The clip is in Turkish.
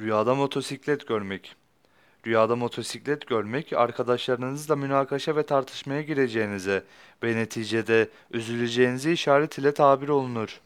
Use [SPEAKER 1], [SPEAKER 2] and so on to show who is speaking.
[SPEAKER 1] Rüyada motosiklet görmek. Rüyada motosiklet görmek, arkadaşlarınızla münakaşa ve tartışmaya gireceğinize ve neticede üzüleceğinize işaret ile tabir olunur.